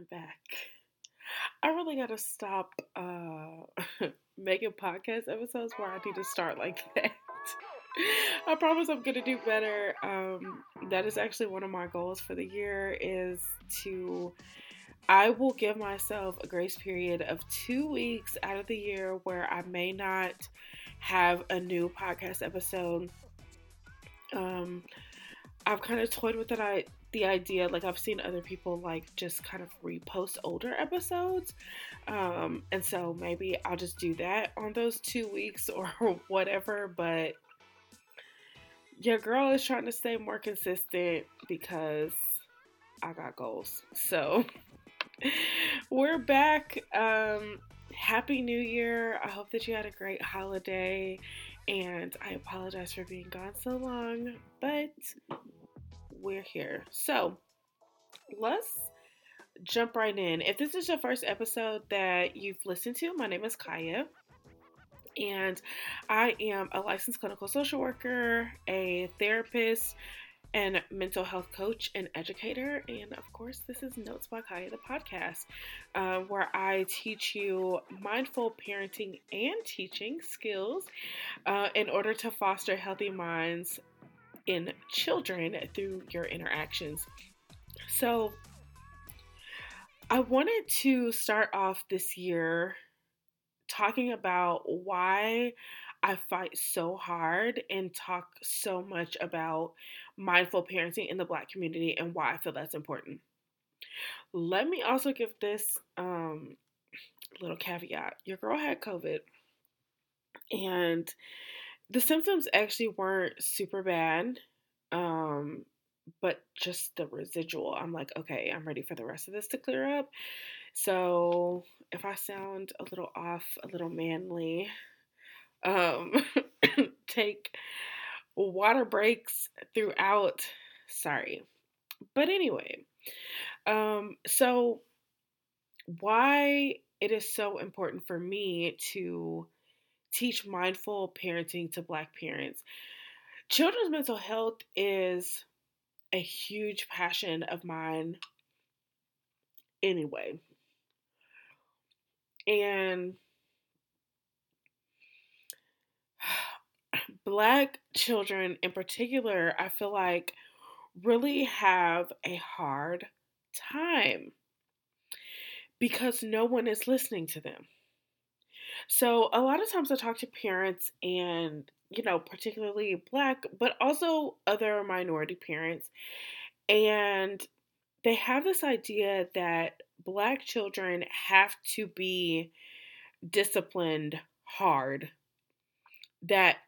I'm back. I really gotta stop uh, making podcast episodes where I need to start like that. I promise I'm gonna do better. Um, that is actually one of my goals for the year is to I will give myself a grace period of two weeks out of the year where I may not have a new podcast episode. Um, I've kind of toyed with that I the idea like I've seen other people like just kind of repost older episodes. Um, and so maybe I'll just do that on those two weeks or whatever. But your girl is trying to stay more consistent because I got goals. So we're back. Um, happy New Year. I hope that you had a great holiday. And I apologize for being gone so long, but we're here. So let's jump right in. If this is your first episode that you've listened to, my name is Khia. And I am a licensed clinical social worker, a therapist, and mental health coach and educator. And of course, this is Notes by Khia, the podcast, uh, where I teach you mindful parenting and teaching skills uh, in order to foster healthy minds in children through your interactions. So, I wanted to start off this year talking about why I fight so hard and talk so much about mindful parenting in the Black community and why I feel that's important. Let me also give this um, little caveat. Your girl had COVID, and the symptoms actually weren't super bad, um, but just the residual. I'm like, okay, I'm ready for the rest of this to clear up. So if I sound a little off, a little manly, um, take water breaks throughout. Sorry. But anyway, um, so why it is so important for me to teach mindful parenting to Black parents. Children's mental health is a huge passion of mine anyway. And Black children in particular, I feel like really have a hard time because no one is listening to them. So, a lot of times I talk to parents and, you know, particularly black, but also other minority parents, and they have this idea that black children have to be disciplined hard, that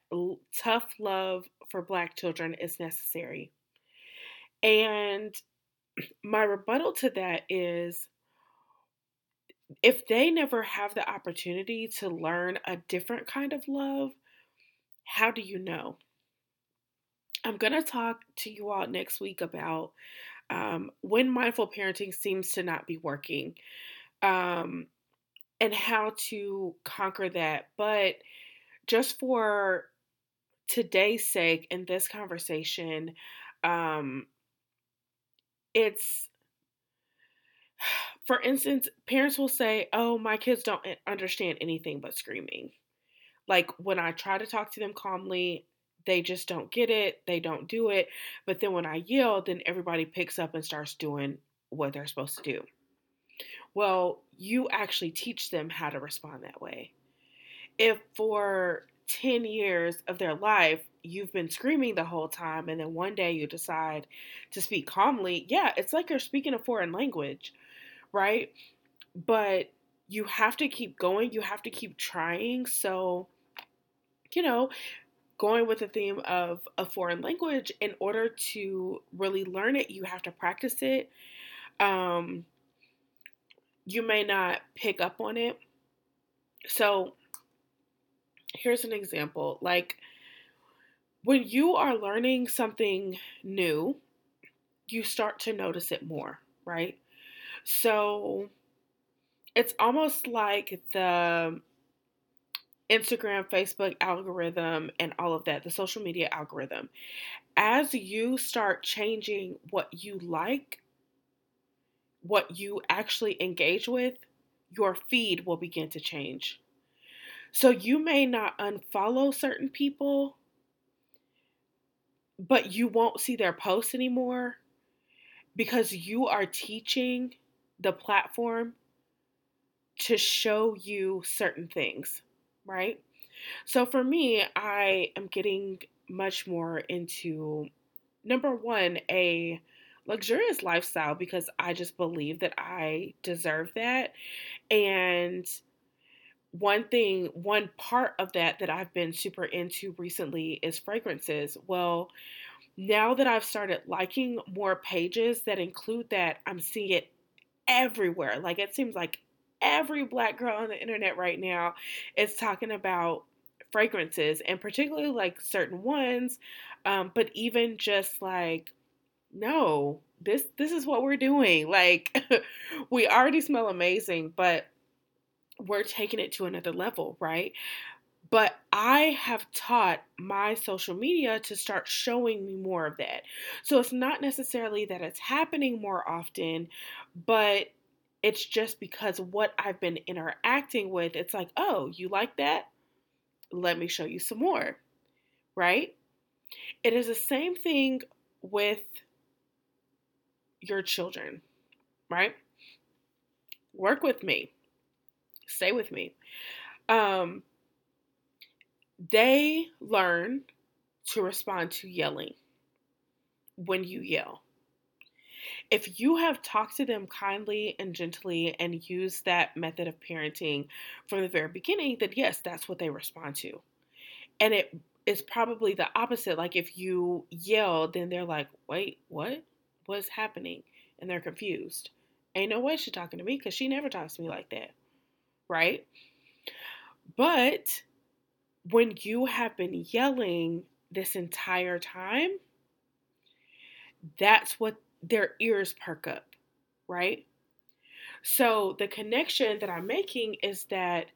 tough love for black children is necessary. And my rebuttal to that is if they never have the opportunity to learn a different kind of love, how do you know? I'm going to talk to you all next week about um, when mindful parenting seems to not be working um, and how to conquer that. But just for today's sake in this conversation, um, it's for instance, parents will say, Oh, my kids don't understand anything but screaming. Like when I try to talk to them calmly, they just don't get it, they don't do it. But then when I yell, then everybody picks up and starts doing what they're supposed to do. Well, you actually teach them how to respond that way. If for 10 years of their life you've been screaming the whole time and then one day you decide to speak calmly, yeah, it's like you're speaking a foreign language right? But you have to keep going, you have to keep trying. So, you know, going with the theme of a foreign language, in order to really learn it, you have to practice it. Um, you may not pick up on it. So, here's an example like when you are learning something new, you start to notice it more, right? So it's almost like the Instagram, Facebook algorithm, and all of that, the social media algorithm. As you start changing what you like, what you actually engage with, your feed will begin to change. So you may not unfollow certain people, but you won't see their posts anymore because you are teaching the platform to show you certain things, right? So for me, I am getting much more into number one, a luxurious lifestyle because I just believe that I deserve that. And one thing, one part of that that I've been super into recently is fragrances. Well, now that I've started liking more pages that include that, I'm seeing it everywhere. Like it seems like every black girl on the internet right now is talking about fragrances and particularly like certain ones um, but even just like no this this is what we're doing like we already smell amazing but we're taking it to another level right but I have taught my social media to start showing me more of that. So it's not necessarily that it's happening more often, but it's just because what I've been interacting with, it's like, oh, you like that? Let me show you some more, right? It is the same thing with your children, right? Work with me, stay with me. Um, they learn to respond to yelling when you yell. If you have talked to them kindly and gently and used that method of parenting from the very beginning, then yes, that's what they respond to. And it is probably the opposite. Like if you yell, then they're like, wait, what? What's happening? And they're confused. Ain't no way she's talking to me because she never talks to me like that. Right? But when you have been yelling this entire time, that's what their ears perk up, right? So the connection that I'm making is that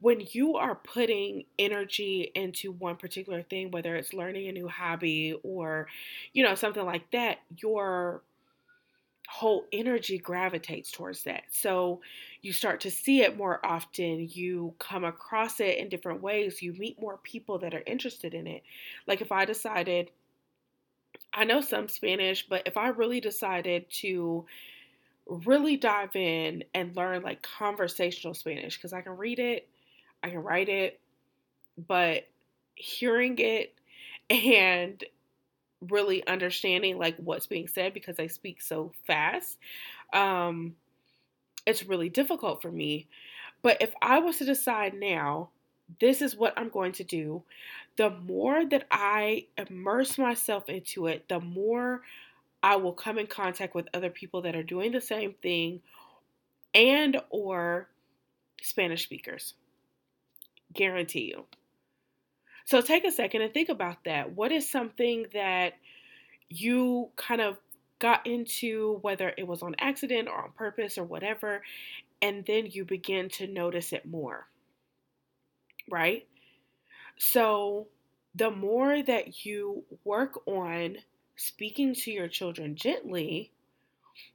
when you are putting energy into one particular thing, whether it's learning a new hobby or, you know, something like that, your whole energy gravitates towards that. So you start to see it more often. You come across it in different ways. You meet more people that are interested in it. Like if I decided, I know some Spanish, but if I really decided to really dive in and learn like conversational Spanish, because I can read it, I can write it, but hearing it and really understanding like what's being said because I speak so fast, um, it's really difficult for me. But if I was to decide now, this is what I'm going to do, the more that I immerse myself into it, the more I will come in contact with other people that are doing the same thing and or Spanish speakers. Guarantee you. So take a second and think about that. What is something that you kind of got into, whether it was on accident or on purpose or whatever, and then you begin to notice it more? Right? So the more that you work on speaking to your children gently,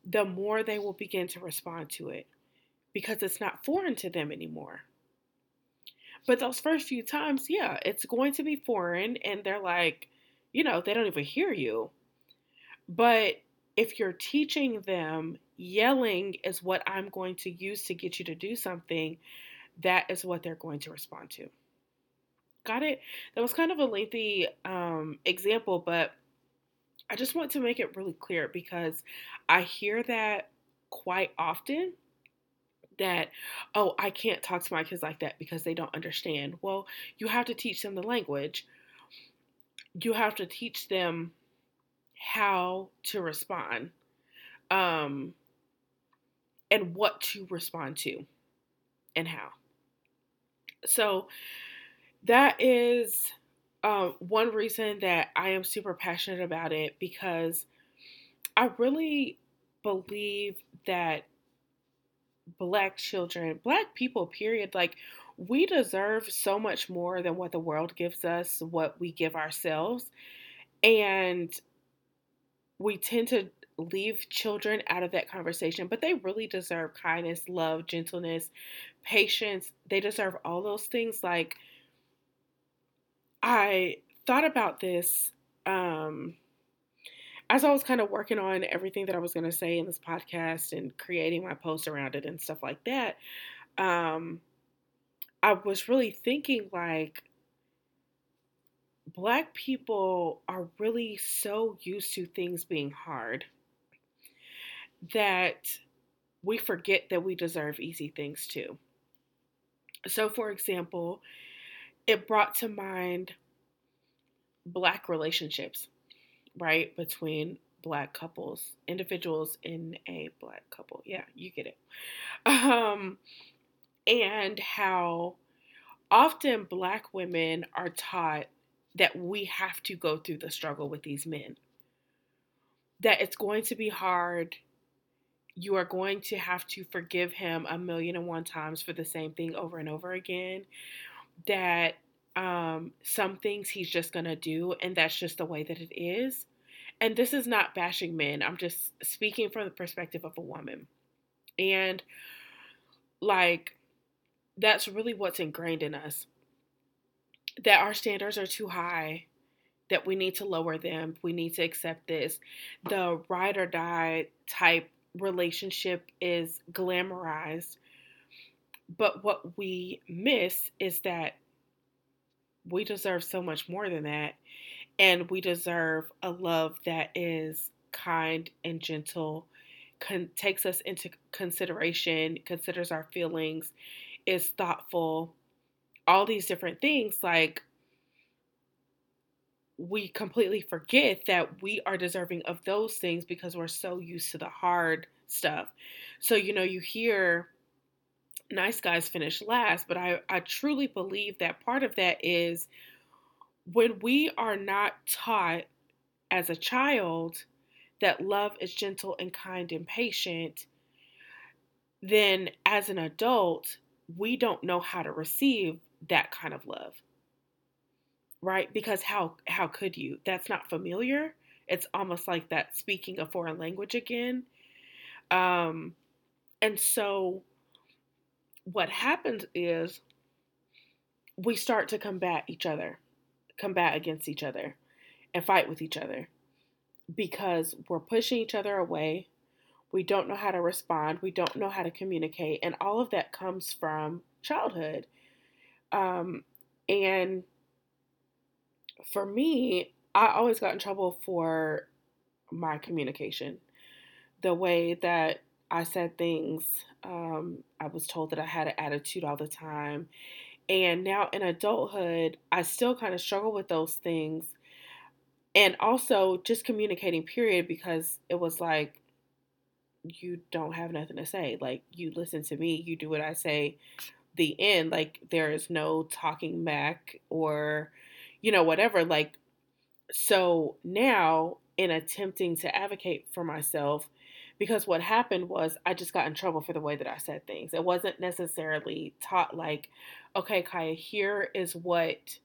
the more they will begin to respond to it because it's not foreign to them anymore. But those first few times, yeah, it's going to be foreign and they're like, you know, they don't even hear you. But if you're teaching them yelling is what I'm going to use to get you to do something, that is what they're going to respond to. Got it? That was kind of a lengthy um, example, but I just want to make it really clear because I hear that quite often that, oh, I can't talk to my kids like that because they don't understand. Well, you have to teach them the language. You have to teach them how to respond um, and what to respond to and how. So, that is uh, one reason that I am super passionate about it because I really believe that black children, black people, period, like we deserve so much more than what the world gives us, what we give ourselves. And we tend to leave children out of that conversation, but they really deserve kindness, love, gentleness, patience. They deserve all those things. Like, I thought about this um, as I was kind of working on everything that I was going to say in this podcast and creating my post around it and stuff like that. Um, I was really thinking like, Black people are really so used to things being hard that we forget that we deserve easy things too. So, for example, it brought to mind black relationships, right? Between black couples, individuals in a black couple. Yeah, you get it. Um, and how often black women are taught that we have to go through the struggle with these men. That it's going to be hard you are going to have to forgive him a million and one times for the same thing over and over again. That um, some things he's just going to do, and that's just the way that it is. And this is not bashing men, I'm just speaking from the perspective of a woman. And like, that's really what's ingrained in us that our standards are too high that we need to lower them. We need to accept this. The ride or die type relationship is glamorized. But what we miss is that we deserve so much more than that. And we deserve a love that is kind and gentle, con- takes us into consideration, considers our feelings, is thoughtful, all these different things. Like, we completely forget that we are deserving of those things because we're so used to the hard stuff. So, you know, you hear nice guys finish last, but I, I truly believe that part of that is when we are not taught as a child that love is gentle and kind and patient, then as an adult, we don't know how to receive that kind of love right? Because how how could you? That's not familiar. It's almost like that speaking a foreign language again. Um, and so what happens is we start to combat each other, combat against each other, and fight with each other because we're pushing each other away. We don't know how to respond. We don't know how to communicate. And all of that comes from childhood. Um, and for me, I always got in trouble for my communication. The way that I said things, um, I was told that I had an attitude all the time. And now in adulthood, I still kind of struggle with those things. And also just communicating, period, because it was like, you don't have nothing to say. Like, you listen to me, you do what I say, the end. Like, there is no talking back or you know, whatever. Like, so now in attempting to advocate for myself, because what happened was I just got in trouble for the way that I said things. It wasn't necessarily taught like, okay, Khia, here is what,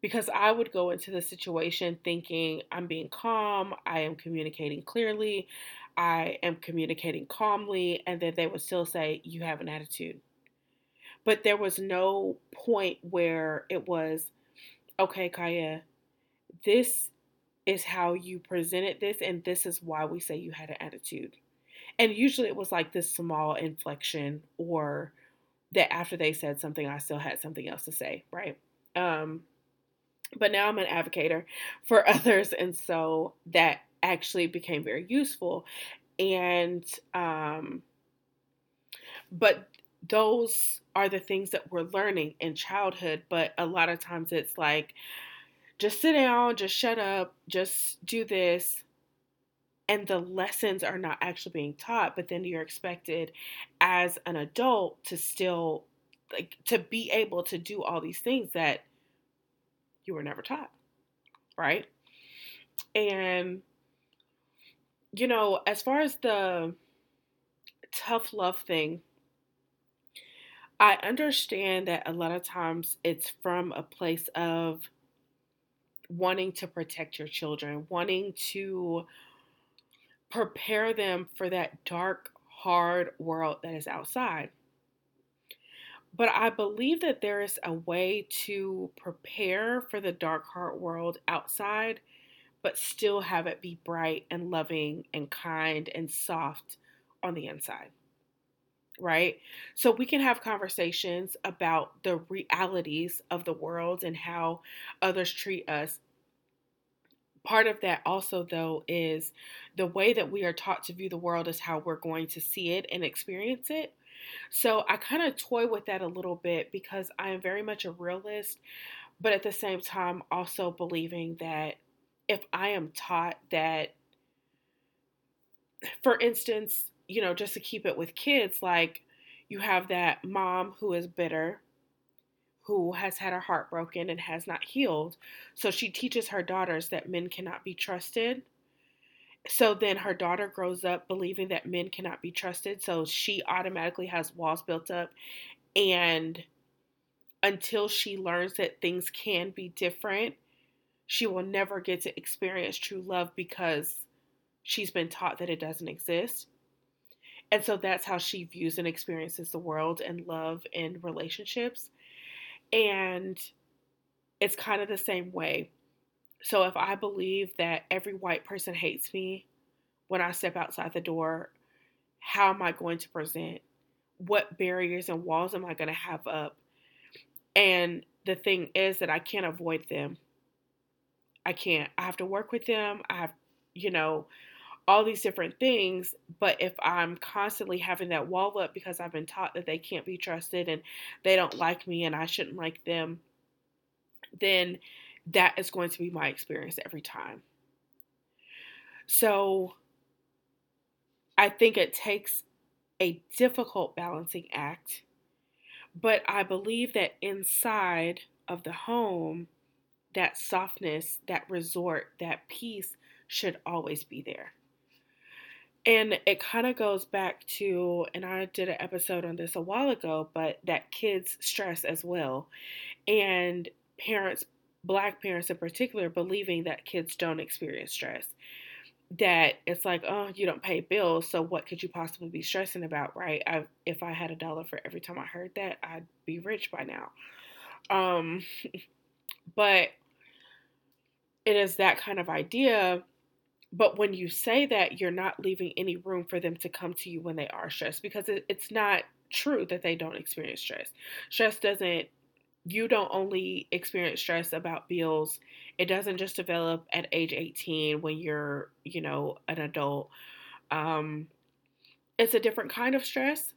because I would go into the situation thinking I'm being calm, I am communicating clearly, I am communicating calmly, and then they would still say, you have an attitude. But there was no point where it was, okay, Khia, this is how you presented this, and this is why we say you had an attitude. And usually it was like this small inflection, or that after they said something, I still had something else to say, right? Um, but now I'm an advocate for others, and so that actually became very useful. And um, but those are the things that we're learning in childhood, but a lot of times it's like, just sit down, just shut up, just do this. And the lessons are not actually being taught, but then you're expected as an adult to still, like, to be able to do all these things that you were never taught, right? And, you know, as far as the tough love thing, I understand that a lot of times it's from a place of wanting to protect your children, wanting to prepare them for that dark, hard world that is outside. But I believe that there is a way to prepare for the dark, hard world outside, but still have it be bright and loving and kind and soft on the inside. Right? So we can have conversations about the realities of the world and how others treat us. Part of that also, though, is the way that we are taught to view the world is how we're going to see it and experience it. So I kind of toy with that a little bit because I am very much a realist, but at the same time, also believing that if I am taught that, for instance, you know, just to keep it with kids, like you have that mom who is bitter, who has had her heart broken and has not healed. So she teaches her daughters that men cannot be trusted so then her daughter grows up believing that men cannot be trusted. So she automatically has walls built up. And until she learns that things can be different, she will never get to experience true love because she's been taught that it doesn't exist. And so that's how she views and experiences the world and love and relationships. And it's kind of the same way so if I believe that every white person hates me when I step outside the door, how am I going to present? What barriers and walls am I going to have up? And the thing is that I can't avoid them. I can't. I have to work with them. I have, you know, all these different things. But if I'm constantly having that wall up because I've been taught that they can't be trusted and they don't like me and I shouldn't like them, then that is going to be my experience every time. So I think it takes a difficult balancing act, but I believe that inside of the home, that softness, that resort, that peace should always be there. And it kind of goes back to, and I did an episode on this a while ago, but that kids stress as well. And parents black parents in particular believing that kids don't experience stress. That it's like, oh, you don't pay bills, so what could you possibly be stressing about, right? I, if I had a dollar for every time I heard that, I'd be rich by now. Um, but it is that kind of idea. But when you say that, you're not leaving any room for them to come to you when they are stressed because it, it's not true that they don't experience stress. Stress doesn't you don't only experience stress about bills. It doesn't just develop at age 18 when you're, you know, an adult. Um, it's a different kind of stress.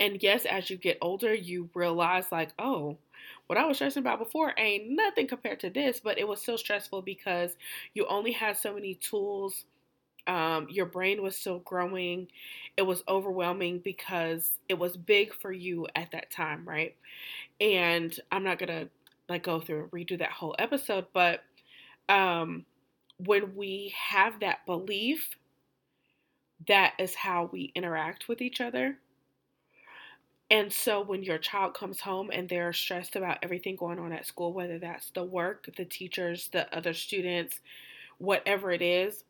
And yes, as you get older, you realize, like, oh, what I was stressing about before ain't nothing compared to this, but it was still stressful because you only had so many tools. Um, your brain was still growing. It was overwhelming because it was big for you at that time, right? and I'm not gonna like go through and redo that whole episode, but um, when we have that belief, that is how we interact with each other. And so when your child comes home and they're stressed about everything going on at school, whether that's the work, the teachers, the other students, whatever it is,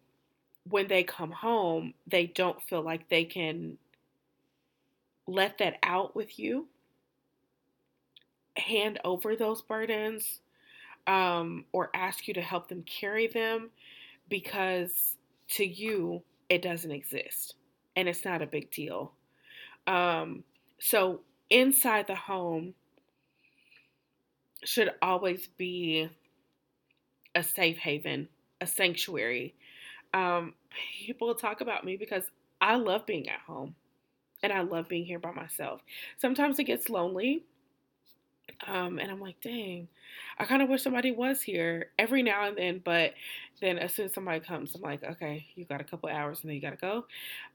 when they come home, they don't feel like they can let that out with you hand over those burdens um, or ask you to help them carry them because to you it doesn't exist and it's not a big deal. Um, so inside the home should always be a safe haven, a sanctuary. Um, people talk about me because I love being at home and I love being here by myself. Sometimes it gets lonely um, and I'm like, dang, I kind of wish somebody was here every now and then. But then as soon as somebody comes, I'm like, okay, you got a couple hours and then you got to go.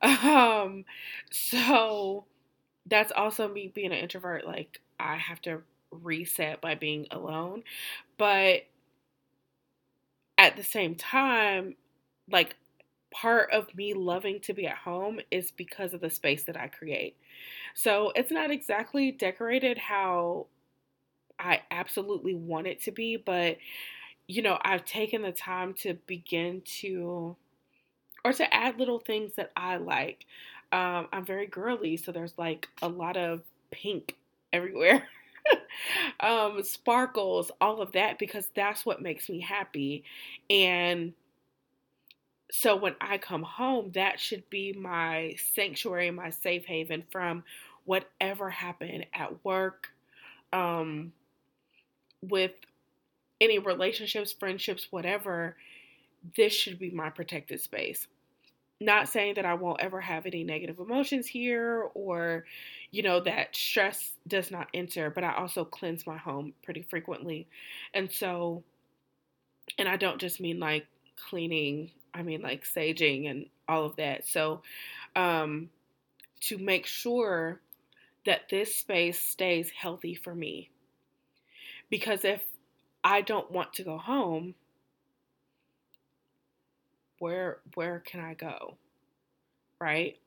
Um, so that's also me being an introvert. Like, I have to reset by being alone. But at the same time, like, part of me loving to be at home is because of the space that I create. So it's not exactly decorated how I absolutely want it to be, but you know, I've taken the time to begin to or to add little things that I like. Um, I'm very girly, so there's like a lot of pink everywhere. um, sparkles, all of that, because that's what makes me happy. And so when I come home, that should be my sanctuary, my safe haven from whatever happened at work, um, with any relationships, friendships, whatever. This should be my protected space. Not saying that I won't ever have any negative emotions here or, you know, that stress does not enter, but I also cleanse my home pretty frequently. And so, and I don't just mean like cleaning I mean, like saging and all of that. So, um, to make sure that this space stays healthy for me. Because if I don't want to go home, where where can I go? Right?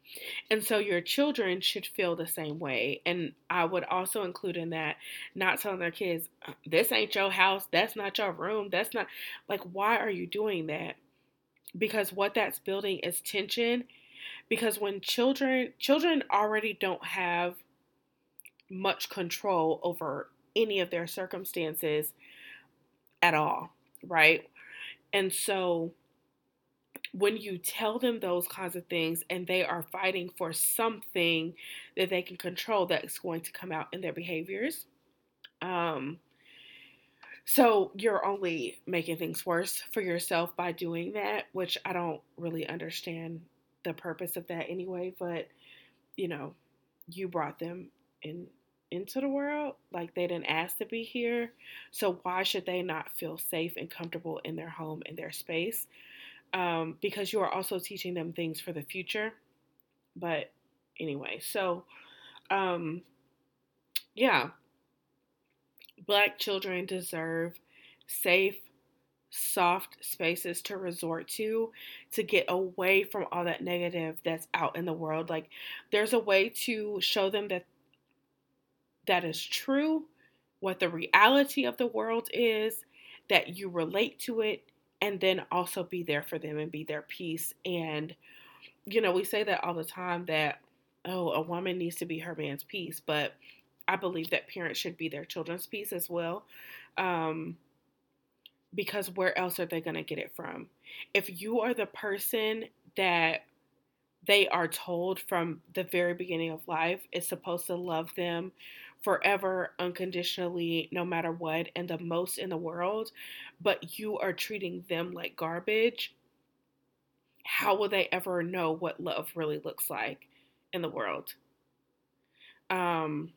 And so your children should feel the same way. And I would also include in that not telling their kids, this ain't your house, that's not your room, that's not like why are you doing that? because what that's building is tension because when children children already don't have much control over any of their circumstances at all right and so when you tell them those kinds of things and they are fighting for something that they can control that's going to come out in their behaviors um so you're only making things worse for yourself by doing that, which I don't really understand the purpose of that anyway, but you know, you brought them in into the world like they didn't ask to be here. So why should they not feel safe and comfortable in their home in their space? Um, because you are also teaching them things for the future. But anyway, so um, yeah, Black children deserve safe, soft spaces to resort to to get away from all that negative that's out in the world. Like there's a way to show them that that is true, what the reality of the world is, that you relate to it and then also be there for them and be their peace and you know, we say that all the time that oh, a woman needs to be her man's peace, but I believe that parents should be their children's peace as well. Um, because where else are they going to get it from? If you are the person that they are told from the very beginning of life is supposed to love them forever, unconditionally, no matter what, and the most in the world, but you are treating them like garbage, how will they ever know what love really looks like in the world? Um,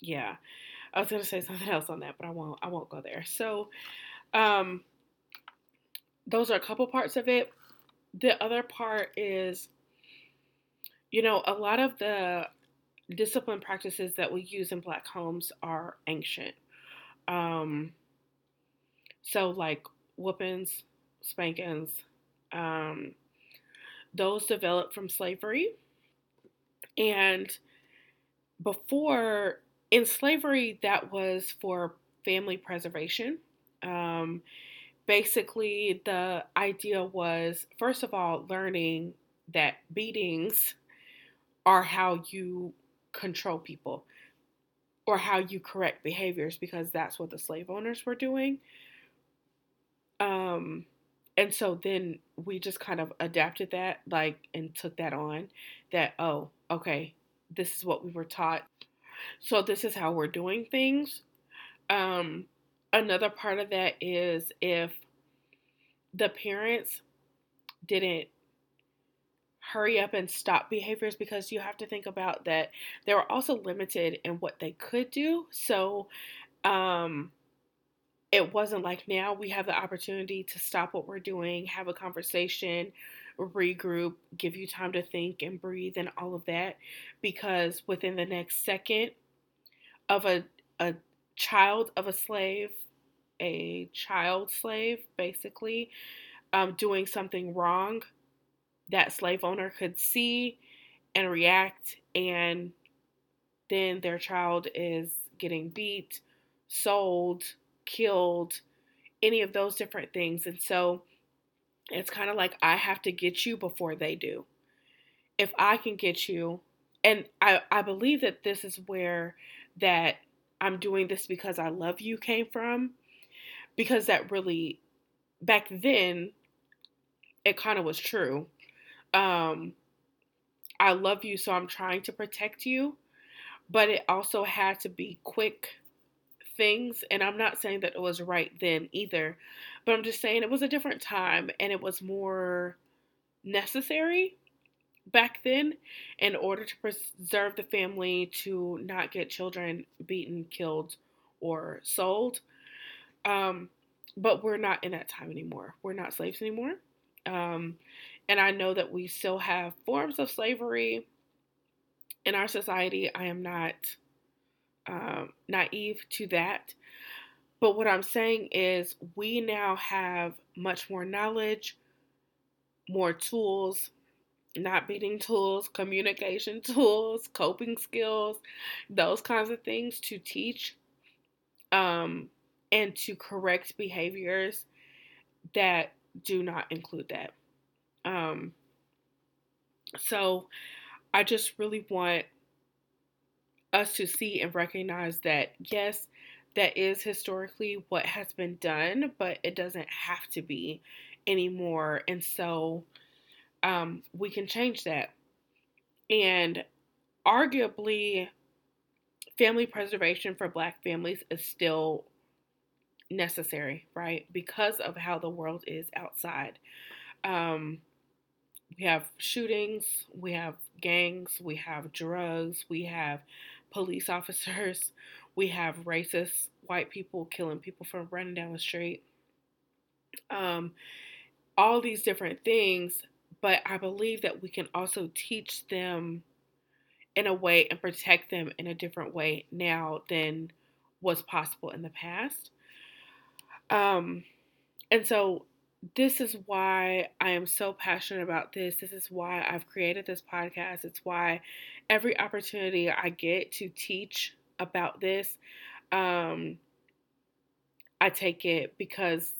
yeah. I was gonna say something else on that, but I won't. I won't go there. So, um, those are a couple parts of it. The other part is, you know, a lot of the discipline practices that we use in Black homes are ancient. Um, so like whoopings, spankings, um, those developed from slavery, and before in slavery, that was for family preservation. Um, basically, the idea was first of all, learning that beatings are how you control people or how you correct behaviors because that's what the slave owners were doing. Um, and so then we just kind of adapted that, like, and took that on that, oh, okay, this is what we were taught so this is how we're doing things. Um, another part of that is if the parents didn't hurry up and stop behaviors because you have to think about that they were also limited in what they could do. So um, it wasn't like now we have the opportunity to stop what we're doing, have a conversation, regroup, give you time to think and breathe and all of that. Because within the next second of a, a child of a slave, a child slave, basically, um, doing something wrong, that slave owner could see and react, and then their child is getting beat, sold, killed, any of those different things. And so It's kind of like I have to get you before they do. If I can get you, and I, I believe that this is where that I'm doing this because I love you came from, because that really, back then, it kind of was true. Um, I love you, so I'm trying to protect you, but it also had to be quick things. And I'm not saying that it was right then either, but I'm just saying it was a different time and it was more necessary back then in order to preserve the family to not get children beaten, killed, or sold. Um, but we're not in that time anymore. We're not slaves anymore. Um, and I know that we still have forms of slavery in our society. I am not um, naive to that. But what I'm saying is, we now have much more knowledge, more tools, not beating tools, communication tools, coping skills, those kinds of things to teach um, and to correct behaviors that do not include that. Um, so I just really want us to see and recognize that, yes, that is historically what has been done, but it doesn't have to be anymore. And so um, we can change that. And arguably, family preservation for Black families is still necessary, right? Because of how the world is outside. Um, we have shootings, we have gangs, we have drugs, we have police officers, we have racist white people killing people from running down the street. Um, all these different things, but I believe that we can also teach them in a way and protect them in a different way now than was possible in the past. Um, and so this is why I am so passionate about this. This is why I've created this podcast. It's why every opportunity I get to teach about this, um, I take it because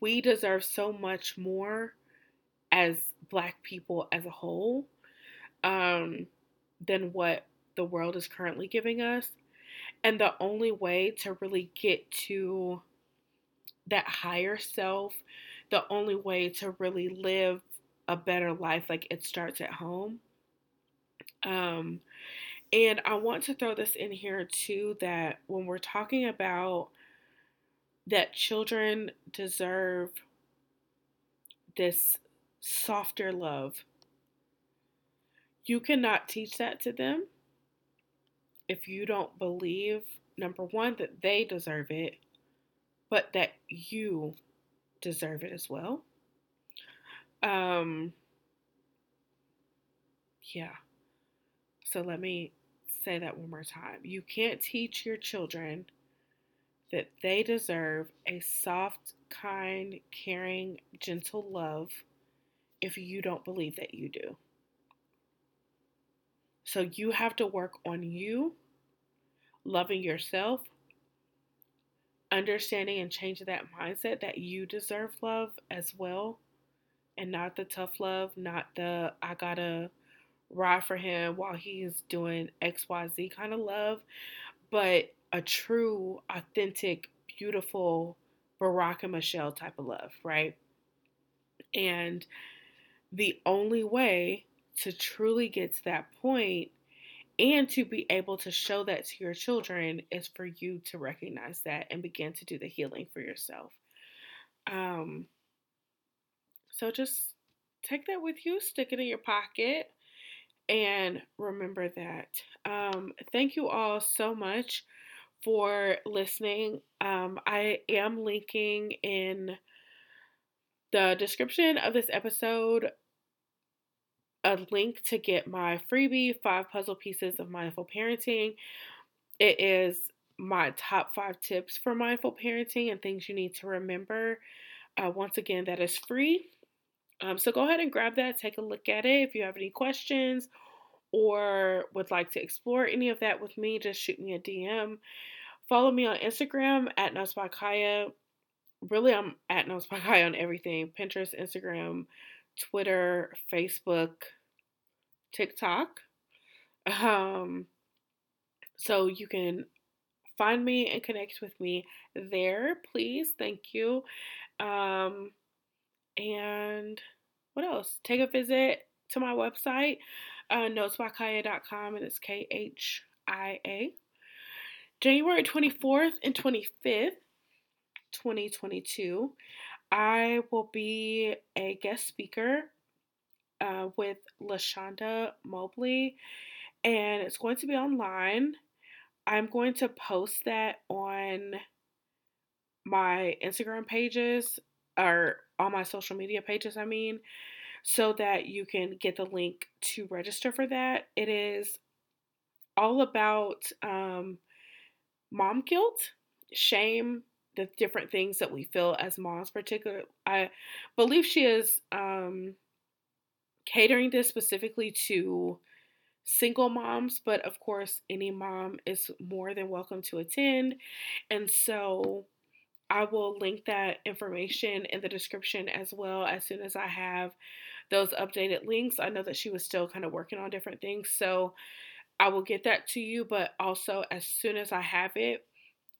we deserve so much more as Black people as a whole um, than what the world is currently giving us. And the only way to really get to that higher self, the only way to really live a better life, like it starts at home. Um, and I want to throw this in here too that when we're talking about that children deserve this softer love, you cannot teach that to them if you don't believe, number one, that they deserve it, but that you deserve it as well. Um, yeah. So let me say that one more time. You can't teach your children that they deserve a soft, kind, caring, gentle love if you don't believe that you do. So you have to work on you, loving yourself, understanding and changing that mindset that you deserve love as well and not the tough love, not the I gotta ride for him while he's doing XYZ kind of love, but a true, authentic, beautiful Barack and Michelle type of love, right? And the only way to truly get to that point and to be able to show that to your children is for you to recognize that and begin to do the healing for yourself. Um, so just take that with you, stick it in your pocket, and remember that. Um, thank you all so much for listening. Um, I am linking in the description of this episode a link to get my freebie, Five Puzzle Pieces of Mindful Parenting. It is my top five tips for mindful parenting and things you need to remember. Uh, once again, that is free. Um, so go ahead and grab that, take a look at it. If you have any questions or would like to explore any of that with me, just shoot me a DM. Follow me on Instagram at Notes by Khia really, I'm at No Spot Guy on everything Pinterest, Instagram, Twitter, Facebook, TikTok. Um, so you can find me and connect with me there, please. Thank you. Um, and what else? Take a visit to my website, uh, notesbykhia.com, and it's K H I A. January 24th and 25th, 2022, I will be a guest speaker uh, with LaShonda Mobley, and it's going to be online. I'm going to post that on my Instagram pages or on my social media pages, I mean, so that you can get the link to register for that. It is all about um, mom guilt, shame, the different things that we feel as moms, particularly. I believe she is um, catering this specifically to single moms, but of course, any mom is more than welcome to attend. And so I will link that information in the description as well as soon as I have those updated links. I know that she was still kind of working on different things, so I will get that to you, but also as soon as I have it,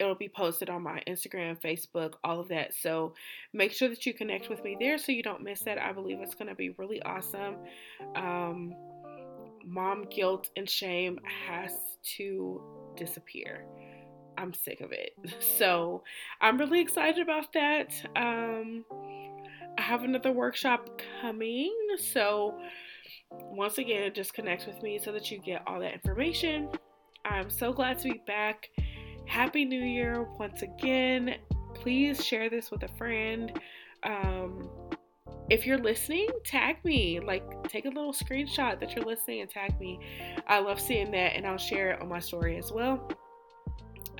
it'll be posted on my Instagram, Facebook, all of that. So make sure that you connect with me there so you don't miss that. I believe it's going to be really awesome. Um, mom guilt and shame has to disappear. I'm sick of it. So I'm really excited about that. Um, I have another workshop coming. So once again, just connect with me so that you get all that information. I'm so glad to be back. Happy New Year once again. Please share this with a friend. Um, if you're listening, tag me. Like, take a little screenshot that you're listening and tag me. I love seeing that, and I'll share it on my story as well.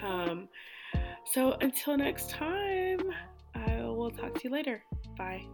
Um, so until next time, I will talk to you later. Bye.